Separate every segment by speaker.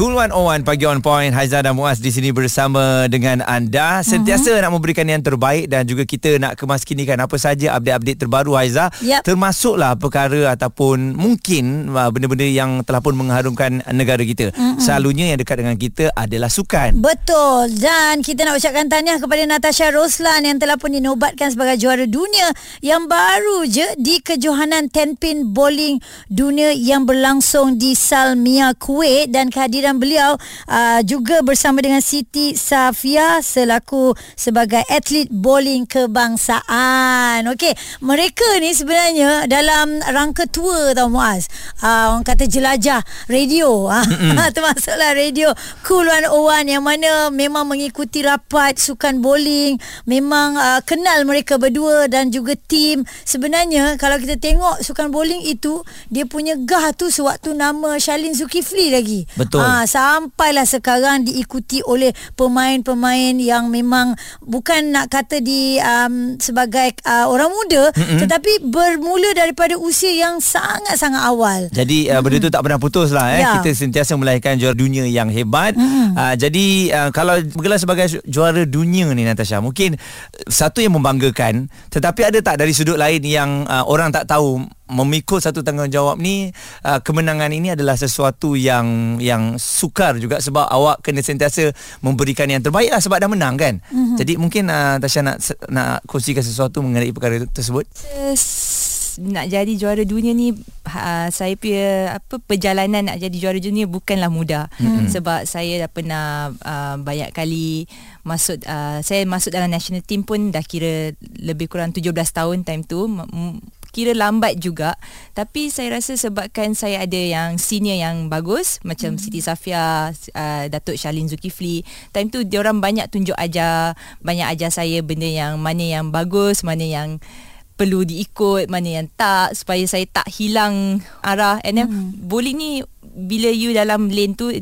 Speaker 1: Cool 101 pagi on point. Haiza dan Muaz di sini bersama dengan anda. Sentiasa uh-huh. nak memberikan yang terbaik dan juga kita nak kemaskinikan apa saja update-update terbaru Haiza
Speaker 2: Yep.
Speaker 1: termasuklah perkara ataupun mungkin uh, benda-benda yang telah pun mengharumkan negara kita. Uh-huh. selalunya yang dekat dengan kita adalah sukan.
Speaker 2: Betul. Dan kita nak ucapkan tahniah kepada Natasha Roslan Yang telah pun dinobatkan sebagai juara dunia Yang baru je di kejohanan 10 pin bowling dunia Yang berlangsung di Salmia, Kuwait Dan kehadiran beliau uh, juga bersama dengan Siti Safia Selaku sebagai atlet bowling kebangsaan. Okey, mereka ni sebenarnya dalam rangka tour tau Muaz. Uh, Orang kata jelajah radio. Mm Termasuklah radio Cool 101 yang mana memang mengikuti rapat sukan bowling Memang uh, kenal mereka berdua dan juga tim Sebenarnya kalau kita tengok sukan bowling itu Dia punya gah tu sewaktu nama Shalin Zulkifli lagi.
Speaker 1: Betul.
Speaker 2: Ah, Sampailah sekarang diikuti oleh pemain-pemain yang memang Bukan nak kata di um, sebagai uh, orang muda mm-hmm. Tetapi bermula daripada usia yang sangat-sangat awal
Speaker 1: Jadi uh, benda tu tak pernah putus lah eh.
Speaker 2: Ya.
Speaker 1: Kita sentiasa melahirkan juara dunia yang hebat.
Speaker 2: Mm-mm.
Speaker 1: Uh, jadi uh, kalau bergelar sebagai ju- juara dunia ni Natasha, mungkin satu yang membanggakan, tetapi ada tak dari sudut lain yang uh, orang tak tahu memikul satu tanggungjawab ni uh, kemenangan ini adalah sesuatu yang yang sukar juga sebab awak kena sentiasa memberikan yang terbaik lah sebab dah menang kan. Mm-hmm. Jadi mungkin uh, Natasha nak nak kongsikan sesuatu mengenai perkara tersebut.
Speaker 3: S- nak jadi juara dunia ni uh, saya punya apa perjalanan nak jadi juara dunia bukanlah mudah hmm. sebab saya dah pernah uh, banyak kali masuk uh, saya masuk dalam national team pun dah kira lebih kurang 17 tahun time tu kira lambat juga tapi saya rasa sebabkan saya ada yang senior yang bagus macam hmm. Siti Safia uh, Datuk Shalin Zulkifli time tu dia orang banyak tunjuk ajar banyak ajar saya benda yang mana yang bagus mana yang perlu diikut mana yang tak supaya saya tak hilang arah and then hmm. bowling ni bila you dalam lane tu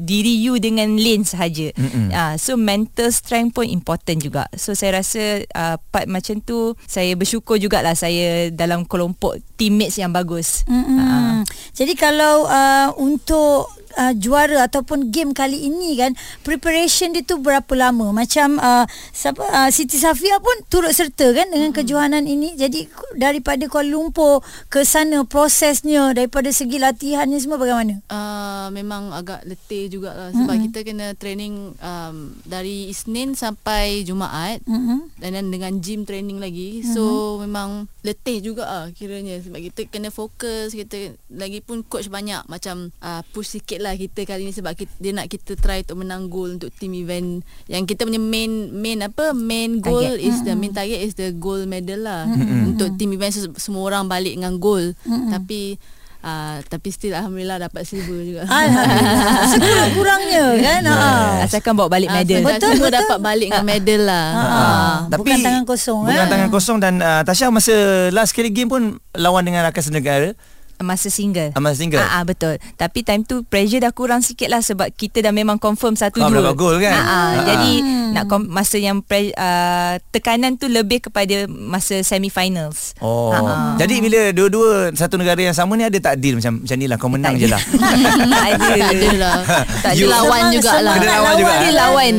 Speaker 3: diri you dengan lane sahaja.
Speaker 1: Mm-mm.
Speaker 3: Uh, so mental strength pun important juga. So saya rasa uh, part macam tu saya bersyukur jugalah saya dalam kelompok teammates yang bagus.
Speaker 2: Mm-mm. Jadi kalau uh, untuk uh, juara ataupun game kali ini kan preparation dia tu berapa lama? Macam uh, siapa uh, Siti Safia pun turut serta kan dengan kejohanan ini. Jadi daripada Kuala Lumpur ke sana prosesnya daripada segi latihannya semua bagaimana?
Speaker 4: Uh, memang agak letih jugalah sebab mm-hmm. kita kena training um, dari Isnin sampai Jumaat
Speaker 2: Mm-hmm.
Speaker 4: dan then dengan gym training lagi. Mm-hmm. So memang letih juga ah kiranya sebab kita kena fokus kita lagi pun coach banyak macam uh, push sikit lah kita kali ni sebab kita, dia nak kita try untuk menang goal untuk team event yang kita punya main main apa main goal
Speaker 3: Target.
Speaker 4: is the main target is the gold medal lah mm-hmm. untuk team event so, semua orang balik dengan goal mm-hmm. tapi Uh, tapi still Alhamdulillah dapat silver juga
Speaker 2: Alhamdulillah. Sekurang-kurangnya kan. Ha.
Speaker 3: Asalkan bawa balik
Speaker 4: Ah,
Speaker 3: medal.
Speaker 4: dah
Speaker 2: Betul,
Speaker 4: semua
Speaker 2: betul.
Speaker 4: dapat balik dengan medal lah
Speaker 2: Ha.
Speaker 4: Ah.
Speaker 2: Bukan tangan kosong
Speaker 1: Bukan
Speaker 2: eh.
Speaker 1: tangan kosong dan uh, Tasha masa last kali game pun lawan dengan rakan senegara
Speaker 3: masa single.
Speaker 1: Amal single.
Speaker 3: Ah, ah betul. Tapi time tu pressure dah kurang sikit lah sebab kita dah memang confirm satu
Speaker 1: Kau
Speaker 3: dua.
Speaker 1: gol kan?
Speaker 3: Ah, ah,
Speaker 1: Ah.
Speaker 3: Jadi nak kom- masa yang pre- uh, tekanan tu lebih kepada masa semi-finals.
Speaker 1: Oh.
Speaker 3: Ah.
Speaker 1: Jadi bila dua-dua satu negara yang sama ni ada tak deal macam macam ni lah kau menang
Speaker 3: Tak
Speaker 1: je lah.
Speaker 3: tak ada.
Speaker 4: ada lah tak ada lawan jugalah
Speaker 1: Kena lawan juga,
Speaker 3: Dia
Speaker 1: eh?
Speaker 3: lawan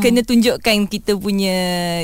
Speaker 3: kena tunjukkan kita punya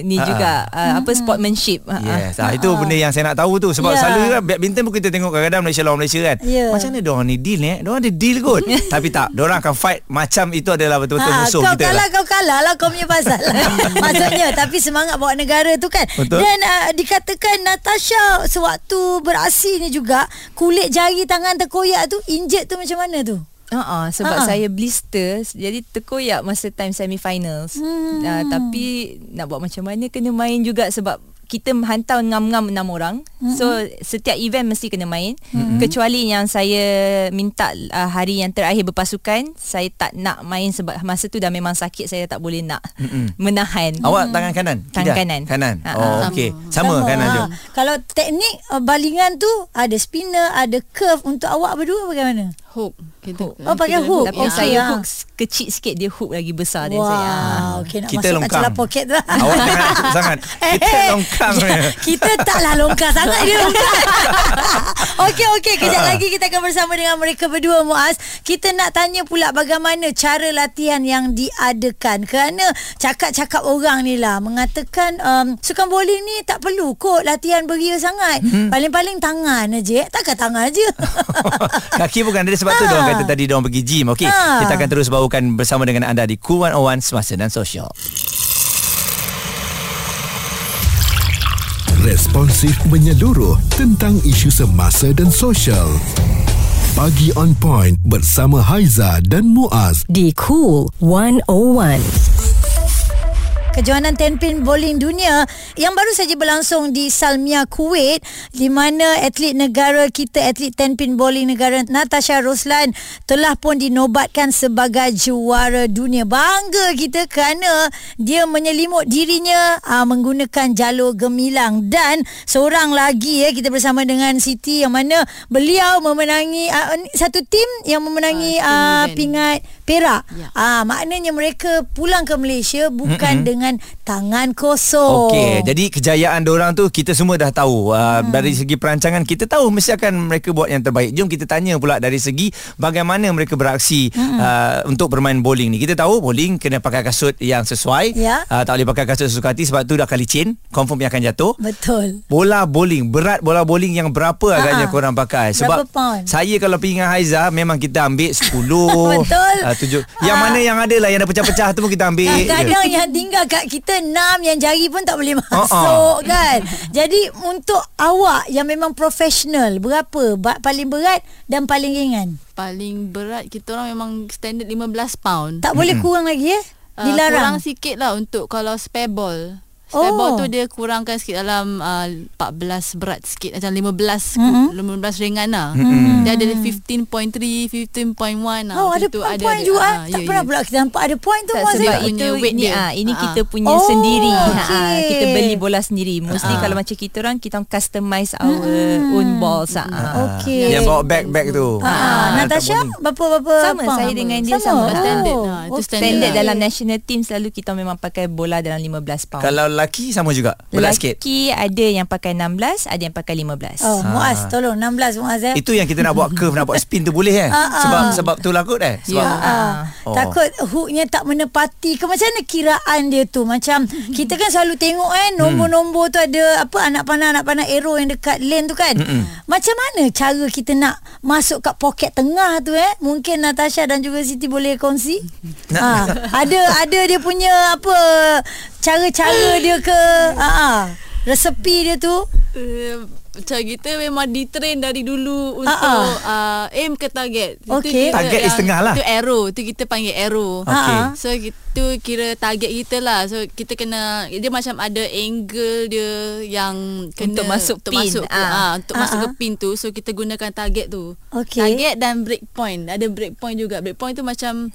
Speaker 3: ni
Speaker 1: Ah,
Speaker 3: juga uh, apa sportsmanship. Ah, ah.
Speaker 1: Yes, ah, itu benda yang saya nak tahu tu sebab
Speaker 2: Ya.
Speaker 1: selalu kan badminton pun kita tengok kadang-kadang Malaysia lawan Malaysia kan.
Speaker 2: Ya.
Speaker 1: Macam mana diorang ni deal ni eh? Diorang ada deal kot. Tapi tak, diorang akan fight macam itu adalah betul-betul
Speaker 2: Ha,
Speaker 1: musuh
Speaker 2: kau
Speaker 1: kita
Speaker 2: kalah
Speaker 1: lah.
Speaker 2: kau kalah lah kau punya pasal maksudnya tapi semangat bawa negara tu kan
Speaker 1: Betul.
Speaker 2: dan uh, dikatakan Natasha sewaktu beraksi ni juga kulit jari tangan terkoyak tu injet tu macam mana tu
Speaker 3: Uh-uh, sebab uh-uh. saya blister jadi terkoyak masa time semi-finals. Hmm. Uh, tapi nak buat macam mana kena main juga sebab kita hantar ngam-ngam enam orang. Mm-hmm. So setiap event mesti kena main. Mm-hmm. Kecuali yang saya minta uh, hari yang terakhir berpasukan, saya tak nak main sebab masa tu dah memang sakit saya tak boleh nak
Speaker 1: Mm-mm.
Speaker 3: menahan.
Speaker 1: Awak tangan kanan?
Speaker 3: Tangan
Speaker 1: Tidak?
Speaker 3: kanan.
Speaker 1: Kanan.
Speaker 3: Ha,
Speaker 1: Oh,
Speaker 3: ha.
Speaker 1: okey. Sama, kanan je.
Speaker 2: ha. Kalau teknik uh, balingan tu ada spinner, ada curve untuk awak berdua bagaimana?
Speaker 4: Hook. Kita,
Speaker 2: Oh, pakai
Speaker 4: kita
Speaker 2: hook.
Speaker 3: Tapi
Speaker 2: Okey,
Speaker 3: saya
Speaker 2: ah.
Speaker 3: hook kecil sikit dia hook lagi besar dia saya. Ah.
Speaker 2: Wow, okey nak
Speaker 1: Kita longkang.
Speaker 2: celah poket tu.
Speaker 1: Awak jangan sangat. Kita
Speaker 2: Eh,
Speaker 1: longkang.
Speaker 2: ya, Kita taklah longkang sangat dia longkang. okey okey kejap lagi kita akan bersama dengan mereka berdua Muaz. Kita nak tanya pula bagaimana cara latihan yang diadakan. Kerana cakap-cakap orang ni lah mengatakan um, sukan bowling ni tak perlu kot latihan beria sangat.
Speaker 1: Hmm.
Speaker 2: Paling-paling tangan aja. Takkan tangan aja.
Speaker 1: Kaki bukan Dari sebab tu
Speaker 2: Ha.
Speaker 1: Diorang kata tadi Diorang pergi gym Okey
Speaker 2: Ha.
Speaker 1: Kita akan terus bawakan Bersama dengan anda Di Cool 101 Semasa dan Sosial
Speaker 5: Responsif menyeluruh tentang isu semasa dan sosial. Pagi on point bersama Haiza dan Muaz.
Speaker 6: Di Cool 101.
Speaker 2: Kejohanan Tenpin Bowling Dunia yang baru saja berlangsung di Salmia, Kuwait di mana atlet negara kita, atlet Tenpin Bowling negara Natasha Roslan telah pun dinobatkan sebagai juara dunia. Bangga kita kerana dia menyelimut dirinya aa, menggunakan jalur gemilang dan seorang lagi ya kita bersama dengan Siti yang mana beliau memenangi aa, satu tim yang memenangi
Speaker 4: Ah,
Speaker 2: aa,
Speaker 4: tim event.
Speaker 2: pingat perak.
Speaker 4: Ya.
Speaker 2: Ah maknanya mereka pulang ke Malaysia bukan mm-hmm. dengan tangan kosong.
Speaker 1: Okey, jadi kejayaan orang tu kita semua dah tahu. Uh, hmm. Dari segi perancangan kita tahu mesti akan mereka buat yang terbaik. Jom kita tanya pula dari segi bagaimana mereka beraksi hmm. uh, untuk bermain bowling ni. Kita tahu bowling kena pakai kasut yang sesuai.
Speaker 2: Ya.
Speaker 1: Uh, tak boleh pakai kasut sesuka hati sebab tu dah kali chain, confirm yang akan jatuh.
Speaker 2: Betul.
Speaker 1: Bola bowling Berat bola bowling yang berapa agaknya
Speaker 2: Ha-ha.
Speaker 1: korang pakai Sebab? Saya kalau pergi dengan Haiza Memang kita ambil 10
Speaker 2: Betul.
Speaker 1: uh, 7 Yang
Speaker 2: Ah.
Speaker 1: mana yang ada lah Yang dah pecah-pecah tu pun kita ambil.
Speaker 2: Kadang-kadang yang tinggal kat kita enam yang jari pun tak boleh masuk kan. Jadi untuk awak yang memang profesional berapa ba- paling berat dan paling ringan?
Speaker 4: Paling berat kita orang memang standard 15 pound.
Speaker 2: Tak boleh kurang lagi eh?
Speaker 4: Ah, kurang
Speaker 2: Dilarang.
Speaker 4: sikit lah untuk kalau spare ball.
Speaker 2: Oh.
Speaker 4: ball tu dia kurangkan sikit dalam uh, 14 berat sikit macam 15
Speaker 2: Mm-mm.
Speaker 4: 15 ringan lah.
Speaker 2: Mm-mm.
Speaker 4: Dia ada 15.3, 15.1 lah.
Speaker 2: Oh
Speaker 4: macam
Speaker 2: ada
Speaker 4: tu
Speaker 2: point-point
Speaker 4: ada,
Speaker 2: juga
Speaker 4: ah,
Speaker 2: eh. Tak
Speaker 4: ya,
Speaker 2: pernah
Speaker 4: ya.
Speaker 2: pula kita nampak ada point tu
Speaker 3: Tak sebab
Speaker 2: eh?
Speaker 4: punya
Speaker 3: itu
Speaker 4: weight
Speaker 3: ni
Speaker 4: dia.
Speaker 3: ah ini
Speaker 4: Ah.
Speaker 3: kita punya
Speaker 2: Oh,
Speaker 3: sendiri.
Speaker 2: okey.
Speaker 3: Ha kita beli bola sendiri. Mostly
Speaker 1: Ah.
Speaker 3: kalau macam kita orang kita customize our own balls. Ah.
Speaker 2: Okey.
Speaker 1: Yang bawa bag-bag tu
Speaker 2: Ah,
Speaker 1: Ah,
Speaker 2: Natasha berapa-berapa
Speaker 3: Sama
Speaker 2: pound?
Speaker 3: saya dengan dia sama.
Speaker 4: Standard.
Speaker 2: Oh,
Speaker 4: Ha, itu standard
Speaker 3: Standard
Speaker 4: lah.
Speaker 3: dalam national team selalu kita memang pakai bola dalam 15 pound.
Speaker 1: Kalau lelaki sama juga Berat sikit
Speaker 3: Lelaki ada yang pakai 16, ada yang pakai 15.
Speaker 2: Oh, Muaz tolong 16 Muaz eh.
Speaker 1: Itu yang kita nak buat curve Nak buat spin tu boleh eh
Speaker 2: Ah, ah.
Speaker 1: Sebab sebab tu lah kot eh Sebab
Speaker 4: Ya.
Speaker 2: Ah,
Speaker 1: Oh.
Speaker 2: Takut hooknya tak menepati ke macam mana kiraan dia tu macam kita kan selalu tengok kan nombor-nombor tu ada apa anak panah anak panah arrow yang dekat lane tu kan
Speaker 1: Mm-mm.
Speaker 2: macam mana cara kita nak masuk kat poket tengah tu eh mungkin Natasha dan juga Siti boleh kongsi ha, ada ada dia punya apa cara-cara dia ke ha, ha, resepi dia tu
Speaker 4: Uh, macam kita memang ditrain dari dulu untuk
Speaker 2: Ah,
Speaker 4: uh, aim ke target. Itu
Speaker 2: Okey.
Speaker 4: kira
Speaker 1: Target is tengah lah.
Speaker 4: Itu arrow. Itu kita panggil arrow.
Speaker 1: Okey.
Speaker 2: Ah,
Speaker 4: So itu kira target kita lah. So kita kena dia macam ada angle dia yang kena
Speaker 3: Untuk masuk
Speaker 4: untuk
Speaker 3: pin.
Speaker 4: masuk ke,
Speaker 3: Ah.
Speaker 4: ah, untuk
Speaker 2: Ah,
Speaker 4: masuk
Speaker 2: ah.
Speaker 4: ke pin tu. So kita gunakan target tu.
Speaker 2: Okey.
Speaker 4: Target dan break point. Ada break point juga. Break point tu macam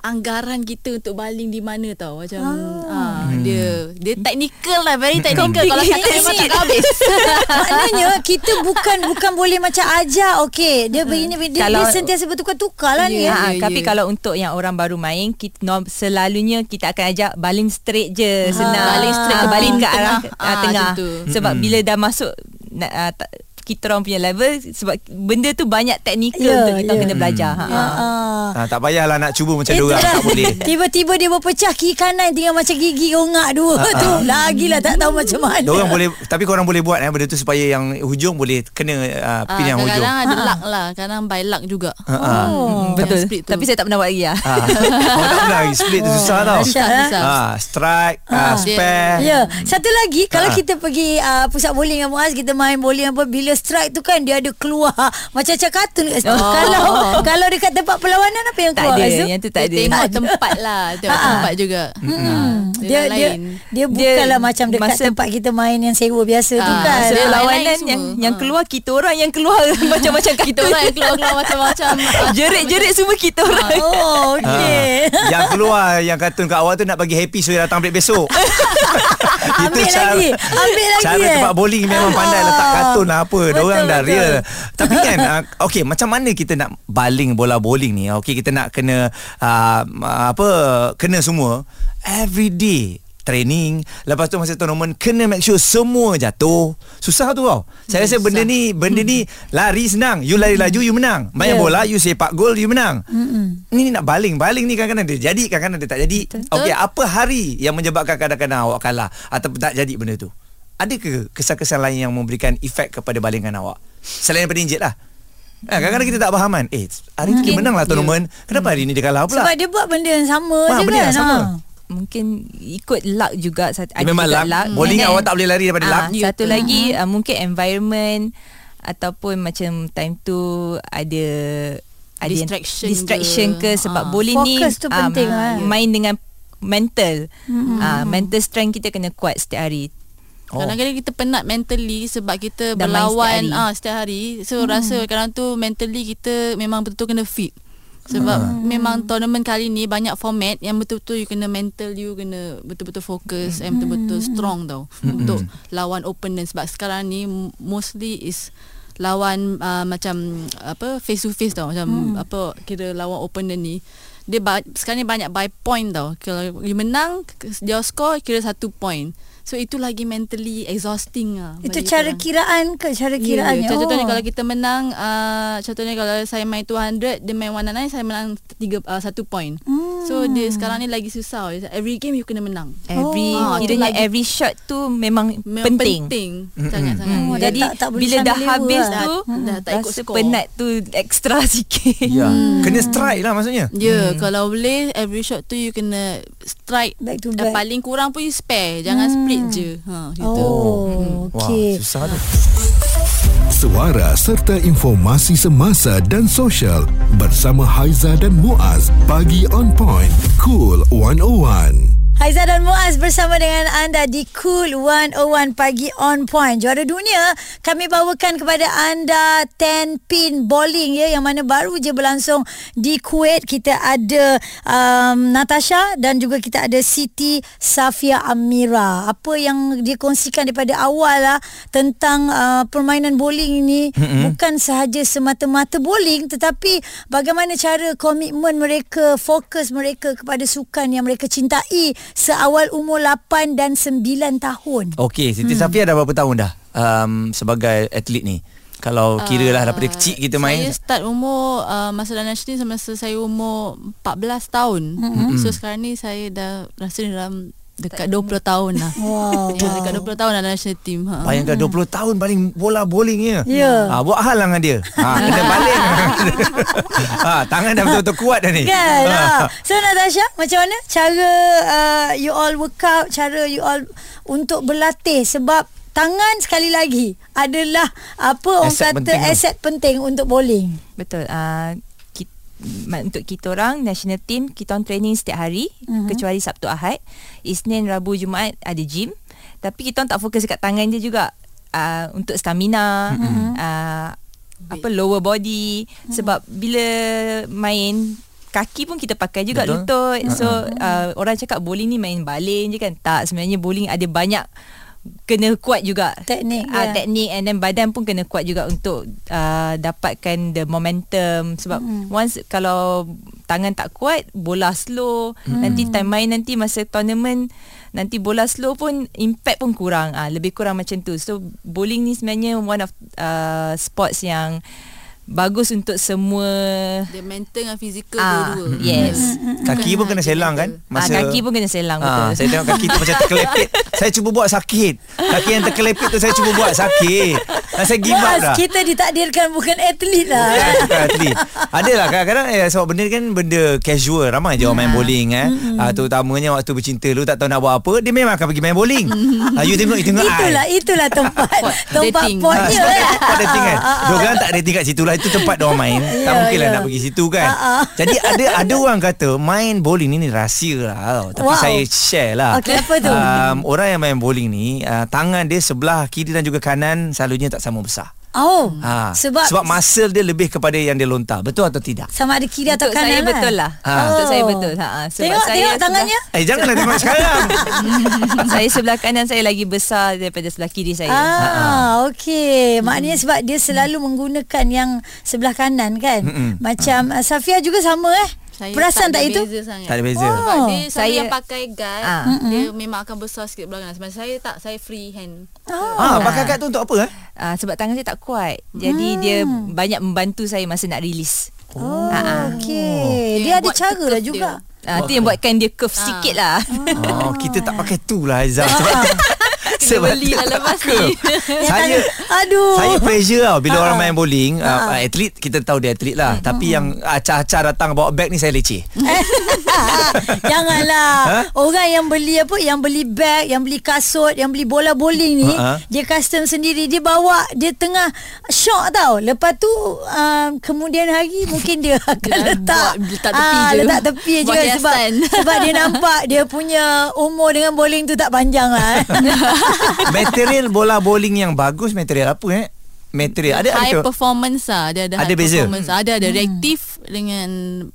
Speaker 4: anggaran kita untuk baling di mana tau. Macam ah. dia dia technical lah very technical. Kalau cakap memang tak habis.
Speaker 2: Maknanya kita bukan bukan boleh macam ajar. Okey dia begini dia,
Speaker 3: Kalau-
Speaker 2: dia sentiasa bertukar-tukar lah ni.
Speaker 4: Ya,
Speaker 3: Ha,
Speaker 4: ya,
Speaker 3: tapi
Speaker 4: ya.
Speaker 3: kalau untuk yang orang baru main kita norm, selalunya kita akan ajak baling straight je senang.
Speaker 4: Baling straight
Speaker 3: Ah,
Speaker 4: ke
Speaker 3: baling
Speaker 4: pin
Speaker 3: ke arah
Speaker 4: tengah.
Speaker 3: ah,
Speaker 4: Ah,
Speaker 3: tengah.
Speaker 4: macam tu.
Speaker 3: sebab bila dah masuk ah, tak- kita orang punya level sebab benda tu banyak teknikal
Speaker 2: Ya,
Speaker 3: untuk kita
Speaker 2: ya.
Speaker 3: kena belajar ha.
Speaker 2: Ha. ah.
Speaker 1: ah, Tak payahlah nak cuba macam dia orang. Tak boleh
Speaker 2: Tiba-tiba dia berpecah kiri kanan tinggal macam gigi rongak dua tu. Lagilah tak tahu macam mana.
Speaker 1: Diorang boleh Tapi korang boleh buat eh, Benda tu supaya yang hujung Boleh kena uh, Pin yang hujung
Speaker 4: kadang-kadang ada luck lah Kadang by luck juga
Speaker 1: Ha, ha.
Speaker 2: Oh.
Speaker 3: betul
Speaker 4: split tu.
Speaker 3: tapi saya tak pernah buat lagi lah
Speaker 1: Ah, oh, tak pernah lagi Split tu susah tau
Speaker 2: eh?
Speaker 4: Susah.
Speaker 1: ah, Strike ah, Spare
Speaker 2: Ya, satu lagi kalau
Speaker 1: Ah.
Speaker 2: kita pergi uh, pusat bowling dengan Muaz, kita main bowling apa bila strike tu kan dia ada keluar macam-macam kartun kat situ.
Speaker 4: Oh.
Speaker 2: Kalau kalau dekat tempat perlawanan apa yang
Speaker 3: tak
Speaker 2: keluar
Speaker 3: ada
Speaker 2: kat situ?
Speaker 3: yang tu tak ada
Speaker 4: Tengok tempat lah Tengok
Speaker 2: Ah, ah.
Speaker 4: tempat juga
Speaker 2: Hmm. Dia
Speaker 4: Dia
Speaker 2: dia
Speaker 4: lain.
Speaker 2: dia bukanlah macam dekat
Speaker 3: masa-
Speaker 2: tempat kita main yang sewa biasa tu
Speaker 4: Ah,
Speaker 2: kan.
Speaker 4: masa
Speaker 3: Sebab
Speaker 4: Dia
Speaker 3: lawanan
Speaker 4: lain-lain
Speaker 3: yang
Speaker 4: semua.
Speaker 3: yang
Speaker 4: Ha.
Speaker 3: keluar kita orang yang keluar macam-macam
Speaker 4: Kita
Speaker 3: kartun.
Speaker 4: orang yang keluar-keluar macam-macam ah,
Speaker 3: Jerit-jerit semua kita orang.
Speaker 2: Oh, okey.
Speaker 1: Ah, Yang keluar Yang kartun kat awak tu Nak bagi happy So datang break besok
Speaker 2: Ambil lagi. Ambil lagi,
Speaker 1: Cara
Speaker 2: eh.
Speaker 1: tempat bowling Memang pandai letak kartun lah apa Betul, orang dah real. Tapi kan uh, okey macam mana kita nak baling bola bowling ni? Okey kita nak kena uh, apa kena semua every day training. Lepas tu masa tournament Kena make sure Semua jatuh. Susah tu tau. Saya rasa benda ni Benda ni Lari senang. You lari laju You menang. Main
Speaker 2: Ya.
Speaker 1: bola You sepak gol You menang. Ni nak baling. Baling ni kadang-kadang dia jadi Kadang-kadang dia tak jadi. Okey apa hari Yang menyebabkan kadang-kadang awak kalah Atau tak jadi benda tu? Ada ke kesan-kesan lain Yang memberikan efek Kepada balingan awak? Selain daripada injet lah. Ha, kadang-kadang kita tak faham kan. Eh hari tu dia menang lah tournament. Kenapa hari ni dia kalah pula?
Speaker 2: Sebab dia buat benda yang sama
Speaker 1: Wah,
Speaker 2: je
Speaker 1: benda
Speaker 2: kan.
Speaker 1: yang sama.
Speaker 2: Ha.
Speaker 3: Mungkin ikut luck juga sat-
Speaker 1: Dia memang
Speaker 3: juga
Speaker 1: luck. Bowling awak tak boleh lari daripada
Speaker 3: ah,
Speaker 1: luck.
Speaker 3: Satu lagi uh, mungkin environment ataupun macam time tu ada ada
Speaker 4: Distraction
Speaker 3: distraction ke,
Speaker 4: ke.
Speaker 3: sebab
Speaker 4: Ah.
Speaker 3: bowling ni
Speaker 2: Fokus tu
Speaker 3: ah,
Speaker 2: penting, ah.
Speaker 3: main dengan mental. Ah, mental strength kita kena kuat setiap hari.
Speaker 1: Oh.
Speaker 4: Kadang-kadang kita penat mentally sebab kita
Speaker 3: main
Speaker 4: berlawan
Speaker 3: setiap hari.
Speaker 4: ah setiap hari. So hmm. rasa kadang tu mentally kita memang betul-betul kena fit. Sebab hmm. memang tournament kali ni banyak format yang betul-betul you kena mental you kena betul-betul fokus and betul-betul strong tau
Speaker 1: Hmm.
Speaker 4: untuk lawan opponent sebab sekarang ni mostly is lawan uh, macam apa face to face tau macam
Speaker 1: Hmm.
Speaker 4: apa kira lawan opponent ni dia ba- sekarang ni banyak by point tau kalau you menang dia score kira satu point so itu lagi mentally exhausting lah
Speaker 2: Itu cara
Speaker 4: korang.
Speaker 2: kiraan ke cara
Speaker 4: Ya,
Speaker 2: kiraannya?
Speaker 4: ya. Contohnya
Speaker 2: Oh.
Speaker 4: kalau kita menang uh, Contohnya kalau saya main 200 Dia main 199 Saya menang 3, uh, 1 point
Speaker 2: Hmm.
Speaker 4: So dia sekarang ni lagi susah Every game you kena menang
Speaker 3: Every
Speaker 4: Oh.
Speaker 3: oh,
Speaker 4: Ah,
Speaker 3: kiranya
Speaker 4: lagi-
Speaker 3: every shot tu memang,
Speaker 4: Memang
Speaker 3: penting.
Speaker 4: penting Sangat-sangat
Speaker 3: Hmm,
Speaker 2: Oh,
Speaker 3: jadi
Speaker 2: tak- tak
Speaker 3: bila dah habis
Speaker 2: lah.
Speaker 3: tu
Speaker 4: Dah- dah tak ikut skor.
Speaker 3: penat tu ekstra sikit.
Speaker 1: Ya Kena strike lah maksudnya
Speaker 4: Ya yeah, kalau boleh Every shot tu you kena Strike
Speaker 2: Back to
Speaker 4: uh,
Speaker 2: back.
Speaker 4: Paling kurang pun you spare Jangan split je. Ha, gitu.
Speaker 2: Oh, okey.
Speaker 1: Wah susah tu
Speaker 5: Suara serta informasi semasa dan sosial bersama Haiza dan Muaz. Pagi on point cool 101
Speaker 2: Haiza dan Muaz bersama dengan anda di Cool 101 Pagi On Point. Juara dunia, kami bawakan kepada anda 10 pin bowling ya yang mana baru je berlangsung di Kuwait. Kita ada um, Natasha dan juga kita ada Siti Safia Amira. Apa yang dia kongsikan daripada awal lah tentang uh, permainan bowling ini mm-hmm. bukan sahaja semata-mata bowling tetapi bagaimana cara komitmen mereka, fokus mereka kepada sukan yang mereka cintai seawal umur 8 dan 9 tahun.
Speaker 1: Okey Siti hmm. Safia dah berapa tahun dah um, Sebagai atlet ni Kalau kira lah Daripada kecil kita main
Speaker 4: Saya start umur uh, Masa dalam national team Semasa saya umur 14 tahun mm-hmm. So sekarang ni Saya dah Rasa dalam Dekat 20 tahun lah
Speaker 2: Wow,
Speaker 4: ya, Dekat 20 tahun dalam national team ha.
Speaker 1: Bayangkan 20 tahun baling bola bowling ya.
Speaker 2: Ya.
Speaker 1: Ha, buat hal lah dengan dia. Ha, kena baling. ha, tangan dah betul-betul kuat dah ni.
Speaker 2: Kan
Speaker 1: Ha.
Speaker 2: ha. So Natasha Macam mana Cara uh, You all work out Cara you all Untuk berlatih Sebab Tangan sekali lagi Adalah Apa orang
Speaker 1: Aset
Speaker 2: kata
Speaker 1: penting.
Speaker 2: Aset penting Untuk bowling
Speaker 3: Betul. Uh, untuk kita orang national team kita on training setiap hari uh-huh. kecuali Sabtu Ahad. Isnin, Rabu, Jumaat ada gym. Tapi kita orang tak fokus dekat tangan je juga. Uh, untuk stamina, uh-huh. uh, apa lower body uh-huh. sebab bila main kaki pun kita pakai juga
Speaker 1: Betul.
Speaker 3: lutut. So uh, orang cakap bowling ni main baling je kan. Tak, sebenarnya bowling ada banyak kena kuat juga
Speaker 2: Teknik
Speaker 3: uh,
Speaker 2: dia.
Speaker 3: teknik and then badan pun kena kuat juga untuk uh, dapatkan the momentum sebab mm. once kalau tangan tak kuat bola slow mm. nanti time main nanti masa tournament nanti bola slow pun impact pun kurang ah uh, lebih kurang macam tu so bowling ni sebenarnya one of uh, sports yang bagus untuk semua
Speaker 4: Dia mental dengan fizikal
Speaker 3: ah
Speaker 4: dua-dua
Speaker 3: yes
Speaker 1: Kaki pun kena selang kan?
Speaker 3: ah, kaki pun kena selang
Speaker 1: Ah,
Speaker 3: betul
Speaker 1: saya tengok kaki tu macam terkelepit. saya cuba buat sakit. Kaki yang terkelepit tu saya cuba buat sakit. Dan saya give up
Speaker 2: Muaz
Speaker 1: dah.
Speaker 2: Kita ditakdirkan Bukan atlet lah
Speaker 1: bukan atlet. Adalah kadang-kadang eh, sebab benda kan benda casual. Ramai je orang main bowling eh. Ah, terutamanya waktu bercinta lu tak tahu nak buat apa, dia memang akan pergi main bowling. ah, you tengok, you tengok
Speaker 2: Itulah
Speaker 1: I.
Speaker 2: Itulah tempat Tempat.
Speaker 1: Ah,
Speaker 2: potnya lah
Speaker 1: tempat dating kan Diorang tak dating kat situ lah Itu tempat diorang main Tak
Speaker 2: Ya,
Speaker 1: mungkin lah
Speaker 2: ya.
Speaker 1: nak pergi situ kan
Speaker 2: Ah, ah.
Speaker 1: Jadi ada ada orang kata Main bowling ni, ni rahsia lah tau. Tapi
Speaker 2: Wow.
Speaker 1: saya share lah
Speaker 2: Okey, apa tu?
Speaker 1: um, Orang yang main bowling ni uh, Tangan dia sebelah kiri dan juga kanan Selalunya tak sama besar
Speaker 2: Oh,
Speaker 1: Ha,
Speaker 2: sebab
Speaker 1: sebab muscle dia lebih kepada yang dia lontar. Betul atau tidak?
Speaker 2: sama ada kiri atau kanan
Speaker 3: saya betul lah.
Speaker 1: Ah.
Speaker 3: Untuk saya
Speaker 2: Oh.
Speaker 3: betul. Ha, ha. Sebab
Speaker 2: Tengok,
Speaker 3: saya
Speaker 2: tengok
Speaker 3: sebelah-
Speaker 2: tangannya.
Speaker 1: Eh janganlah tengok sekarang.
Speaker 3: saya sebelah kanan saya lagi besar daripada sebelah kiri saya.
Speaker 2: Ah, okey. Maknanya sebab dia selalu menggunakan yang sebelah kanan kan. Macam uh, Safia juga sama eh.
Speaker 4: Saya
Speaker 2: Perasan tak,
Speaker 4: ada
Speaker 2: itu?
Speaker 4: sangat.
Speaker 1: tak ada beza.
Speaker 4: Sebab
Speaker 2: Oh.
Speaker 4: dia saya
Speaker 3: Saya-
Speaker 4: yang pakai guard,
Speaker 3: Ah.
Speaker 4: dia memang akan besar sikit belah kanan. Sebab saya tak, saya free hand.
Speaker 1: Ah, pakai kad tu untuk apa eh?
Speaker 3: Ah, sebab tangan saya tak kuat. Jadi dia banyak membantu saya masa nak release.
Speaker 2: Oh,
Speaker 3: Ah, ah.
Speaker 2: okey.
Speaker 4: Dia
Speaker 2: Dia ada cara lah juga.
Speaker 3: Ah, tu yang buatkan dia curve sikit lah.
Speaker 1: Oh, kita tak pakai tu lah Aizah. Sebab sebab
Speaker 3: beli lah lepas ni.
Speaker 1: Saya
Speaker 2: Aduh.
Speaker 1: saya pressure tau bila
Speaker 2: Ha.
Speaker 1: orang main bowling, uh, atlet kita tahu dia atlet lah. Tapi yang acah-acah datang bawa beg ni saya leceh.
Speaker 2: Janganlah
Speaker 1: Ha?
Speaker 2: Orang yang beli apa Yang beli beg Yang beli kasut Yang beli bola bowling ni
Speaker 1: Ha-ha.
Speaker 2: Dia custom sendiri Dia bawa Dia tengah Shock tau Lepas tu um, Kemudian hari Mungkin dia akan
Speaker 4: dah
Speaker 2: letak
Speaker 4: buat letak tepi
Speaker 2: ah,
Speaker 4: je.
Speaker 2: Letak tepi je
Speaker 4: Buat
Speaker 2: kan Sebab. Sebab dia nampak Dia punya Umur dengan bowling tu Tak panjang lah eh.
Speaker 1: material bola bowling yang bagus material apa eh? Material ada
Speaker 4: high
Speaker 1: ada
Speaker 4: performance lah Dia ada,
Speaker 1: Ada
Speaker 4: high
Speaker 1: beza?
Speaker 4: performance Ada ada reactive Dengan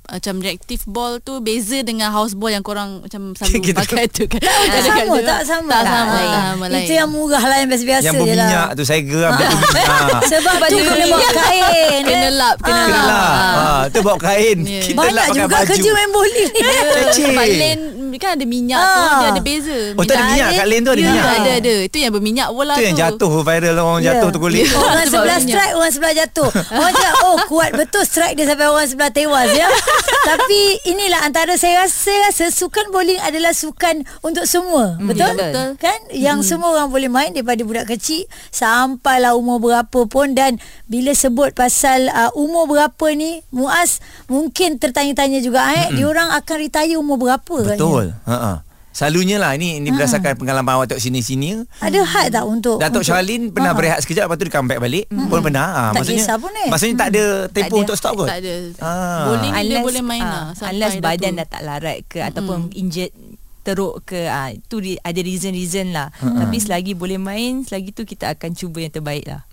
Speaker 4: Macam reactive ball tu Beza dengan house ball Yang korang Macam selalu
Speaker 1: Kita-
Speaker 4: pakai tu kan
Speaker 2: tak sama. Tak sama
Speaker 4: Tak sama
Speaker 2: Ah,
Speaker 4: sama
Speaker 2: Itu
Speaker 4: lain.
Speaker 2: yang murah lah Yang biasa-biasa
Speaker 1: yang
Speaker 2: je
Speaker 1: berminyak
Speaker 2: lah
Speaker 1: tu saya geram tu minyak.
Speaker 2: Sebab tu
Speaker 3: dia
Speaker 2: kena bawa kain
Speaker 4: Kena lap Kena
Speaker 2: Ah.
Speaker 1: Kena
Speaker 4: lap
Speaker 1: lah.
Speaker 4: Ah.
Speaker 1: Ha, tu bawa kain.
Speaker 4: Ya.
Speaker 1: Kita
Speaker 2: Banyak
Speaker 1: nak pakai
Speaker 2: juga
Speaker 1: baju.
Speaker 2: kerja main bowling.
Speaker 4: Sebab lane Kan ada minyak tu
Speaker 2: Ah.
Speaker 4: Dia ada beza
Speaker 1: Oh, tu ada minyak kat lane tu ada
Speaker 4: Ya,
Speaker 1: minyak.
Speaker 4: Ada ada Itu yang berminyak bola
Speaker 1: Tu
Speaker 4: tu
Speaker 1: yang jatuh viral orang
Speaker 2: Ya.
Speaker 1: jatuh tu kulit.
Speaker 2: Orang
Speaker 4: Sebab
Speaker 2: sebelah
Speaker 4: minyak.
Speaker 2: strike Orang sebelah jatuh Orang cakap Oh kuat betul strike dia Sampai orang sebelah tewas ya Tapi inilah Antara saya rasa Saya rasa Sukan bowling adalah Sukan untuk semua Betul?
Speaker 3: betul.
Speaker 4: Betul.
Speaker 2: Kan Yang semua orang boleh main Daripada budak kecil Sampailah umur berapa pun Dan Bila sebut pasal uh, Umur berapa ni Muaz Mungkin tertanya-tanya juga eh, Diorang akan retire umur berapa
Speaker 1: Betul. Ha ah. Selalunya lah ini ini berdasarkan pengalaman awak tengok sini-sini.
Speaker 2: Ada had tak untuk
Speaker 1: Datuk
Speaker 2: untuk-
Speaker 1: Charlene pernah
Speaker 2: Ha.
Speaker 1: berehat sekejap lepas tu dia comeback balik. Pun pernah. Ha,
Speaker 2: Tak
Speaker 1: maksudnya
Speaker 2: kisah pun, eh.
Speaker 1: Maksudnya tak ada tempoh
Speaker 3: ada.
Speaker 1: untuk stop kot.
Speaker 4: Tak ada
Speaker 1: Ah.
Speaker 4: Bowling ni dia boleh main
Speaker 3: ah,
Speaker 4: lah sampai
Speaker 3: Unless
Speaker 4: dah
Speaker 3: badan
Speaker 4: tu.
Speaker 3: dah tak larat ke Ataupun injured teruk ke ah, Itu di- ada reason-reason lah. Tapi selagi boleh main Selagi tu kita akan cuba yang terbaik lah.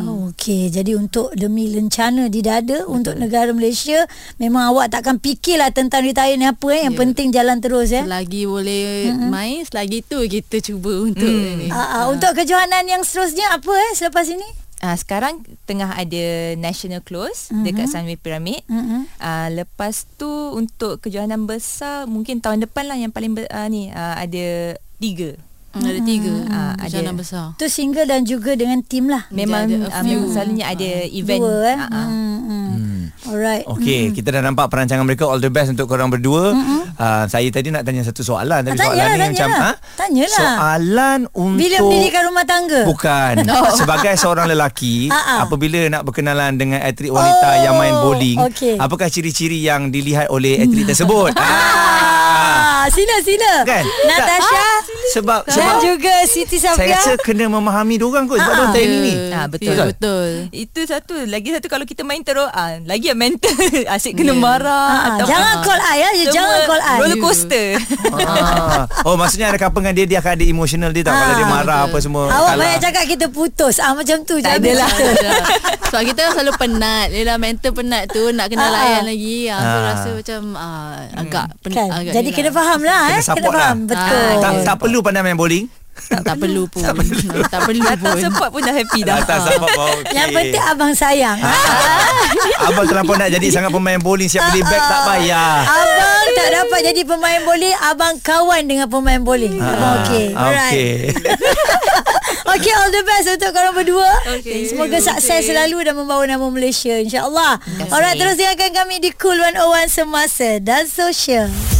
Speaker 2: Oh, Okey, jadi untuk demi lencana di dada untuk negara Malaysia, memang awak takkan fikirlah tentang retire ni apa eh. Yang
Speaker 4: Ya.
Speaker 2: penting jalan terus ya.
Speaker 4: Selagi boleh main Selagi tu kita cuba untuk ni
Speaker 2: Ah, ah, untuk kejohanan yang seterusnya apa eh selepas ini?
Speaker 3: Ah, sekarang tengah ada national close mm-hmm. dekat Sunway Pyramid.
Speaker 2: Mhm.
Speaker 3: Ah, lepas tu untuk kejohanan besar mungkin tahun depan lah yang paling ber, ah, ni ah, ada tiga.
Speaker 4: Hmm, Ada tiga
Speaker 3: Ah,
Speaker 4: hmm,
Speaker 3: ada.
Speaker 4: Jalan besar
Speaker 2: Tu single dan juga dengan tim lah.
Speaker 3: Memang
Speaker 4: ada
Speaker 3: memang selalunya ada event.
Speaker 2: Dua eh.
Speaker 3: Ah, ah.
Speaker 2: Hmm, hmm. Alright.
Speaker 1: Okey, kita dah nampak perancangan mereka all the best untuk korang berdua. Uh, saya tadi nak tanya satu soalan tapi
Speaker 2: Ah,
Speaker 1: soalan
Speaker 2: tanyalah,
Speaker 1: ni macam
Speaker 2: tanyalah. Tanyalah.
Speaker 1: Soalan untuk
Speaker 2: Bila mendirikan rumah tangga?
Speaker 1: Bukan. Sebagai seorang lelaki,
Speaker 2: Ah, ah.
Speaker 1: apabila nak berkenalan dengan atlet wanita
Speaker 2: Oh,
Speaker 1: yang main bowling,
Speaker 2: okey.
Speaker 1: apakah ciri-ciri yang dilihat oleh atlet tersebut? ah.
Speaker 2: Ah, sila sila.
Speaker 1: Kan?
Speaker 2: Natasha
Speaker 1: Sebab
Speaker 2: dan
Speaker 1: sebab
Speaker 2: juga Siti
Speaker 1: saya
Speaker 2: Safia.
Speaker 1: rasa kena memahami diorang kot sebab
Speaker 2: Ah,
Speaker 1: diorang training ni.
Speaker 3: Ah, betul.
Speaker 4: Ya, betul
Speaker 3: Itu satu Lagi satu Kalau kita main teruk ah, Lagi yang mental Asyik kena marah
Speaker 2: Ah,
Speaker 3: ataupun-
Speaker 2: jangan call I ya.
Speaker 3: Semua
Speaker 2: jangan call I.
Speaker 3: Roller coaster
Speaker 1: ah. Oh maksudnya ada couple dengan dia Dia akan ada emotional dia tau Kalau
Speaker 2: Ah,
Speaker 1: dia marah
Speaker 4: betul.
Speaker 1: apa semua
Speaker 2: Awak
Speaker 1: kalah.
Speaker 2: banyak cakap kita putus. Ah macam tu je.
Speaker 3: Tak adalah.
Speaker 2: kita.
Speaker 4: Tak ada. Sebab kita kan selalu penat Yelah mental penat tu Nak kena
Speaker 2: Ah,
Speaker 4: layan
Speaker 2: ah.
Speaker 4: lagi ah, So
Speaker 1: Ah.
Speaker 4: rasa macam ah, Agak pen,
Speaker 2: Kan?
Speaker 4: agak
Speaker 2: Jadi
Speaker 4: ni
Speaker 2: kena
Speaker 4: lah.
Speaker 2: faham lah
Speaker 1: Kena
Speaker 2: eh. Kena faham.
Speaker 1: lah.
Speaker 2: Betul.
Speaker 4: Ah,
Speaker 1: tak, tak perlu pandai main bowling?
Speaker 4: Tak, tak perlu pun. Tak perlu. Tak perlu
Speaker 3: Datang
Speaker 4: pun
Speaker 3: support pun dah happy dah.
Speaker 1: Datang support oh, okay.
Speaker 2: Yang penting abang sayang.
Speaker 1: Abang terlampau nak jadi sangat pemain bowling Siap beli beg tak payah.
Speaker 2: Abang tak dapat jadi pemain bowling Abang kawan dengan pemain bowling. Abang okey.
Speaker 1: Ah,
Speaker 2: Alright.
Speaker 1: Okay
Speaker 2: Okay all the best Untuk korang berdua.
Speaker 4: Okay.
Speaker 2: Semoga sukses selalu Dan membawa nama Malaysia InsyaAllah Alright terus dengarkan kami Di Cool 101 Semasa dan Sosial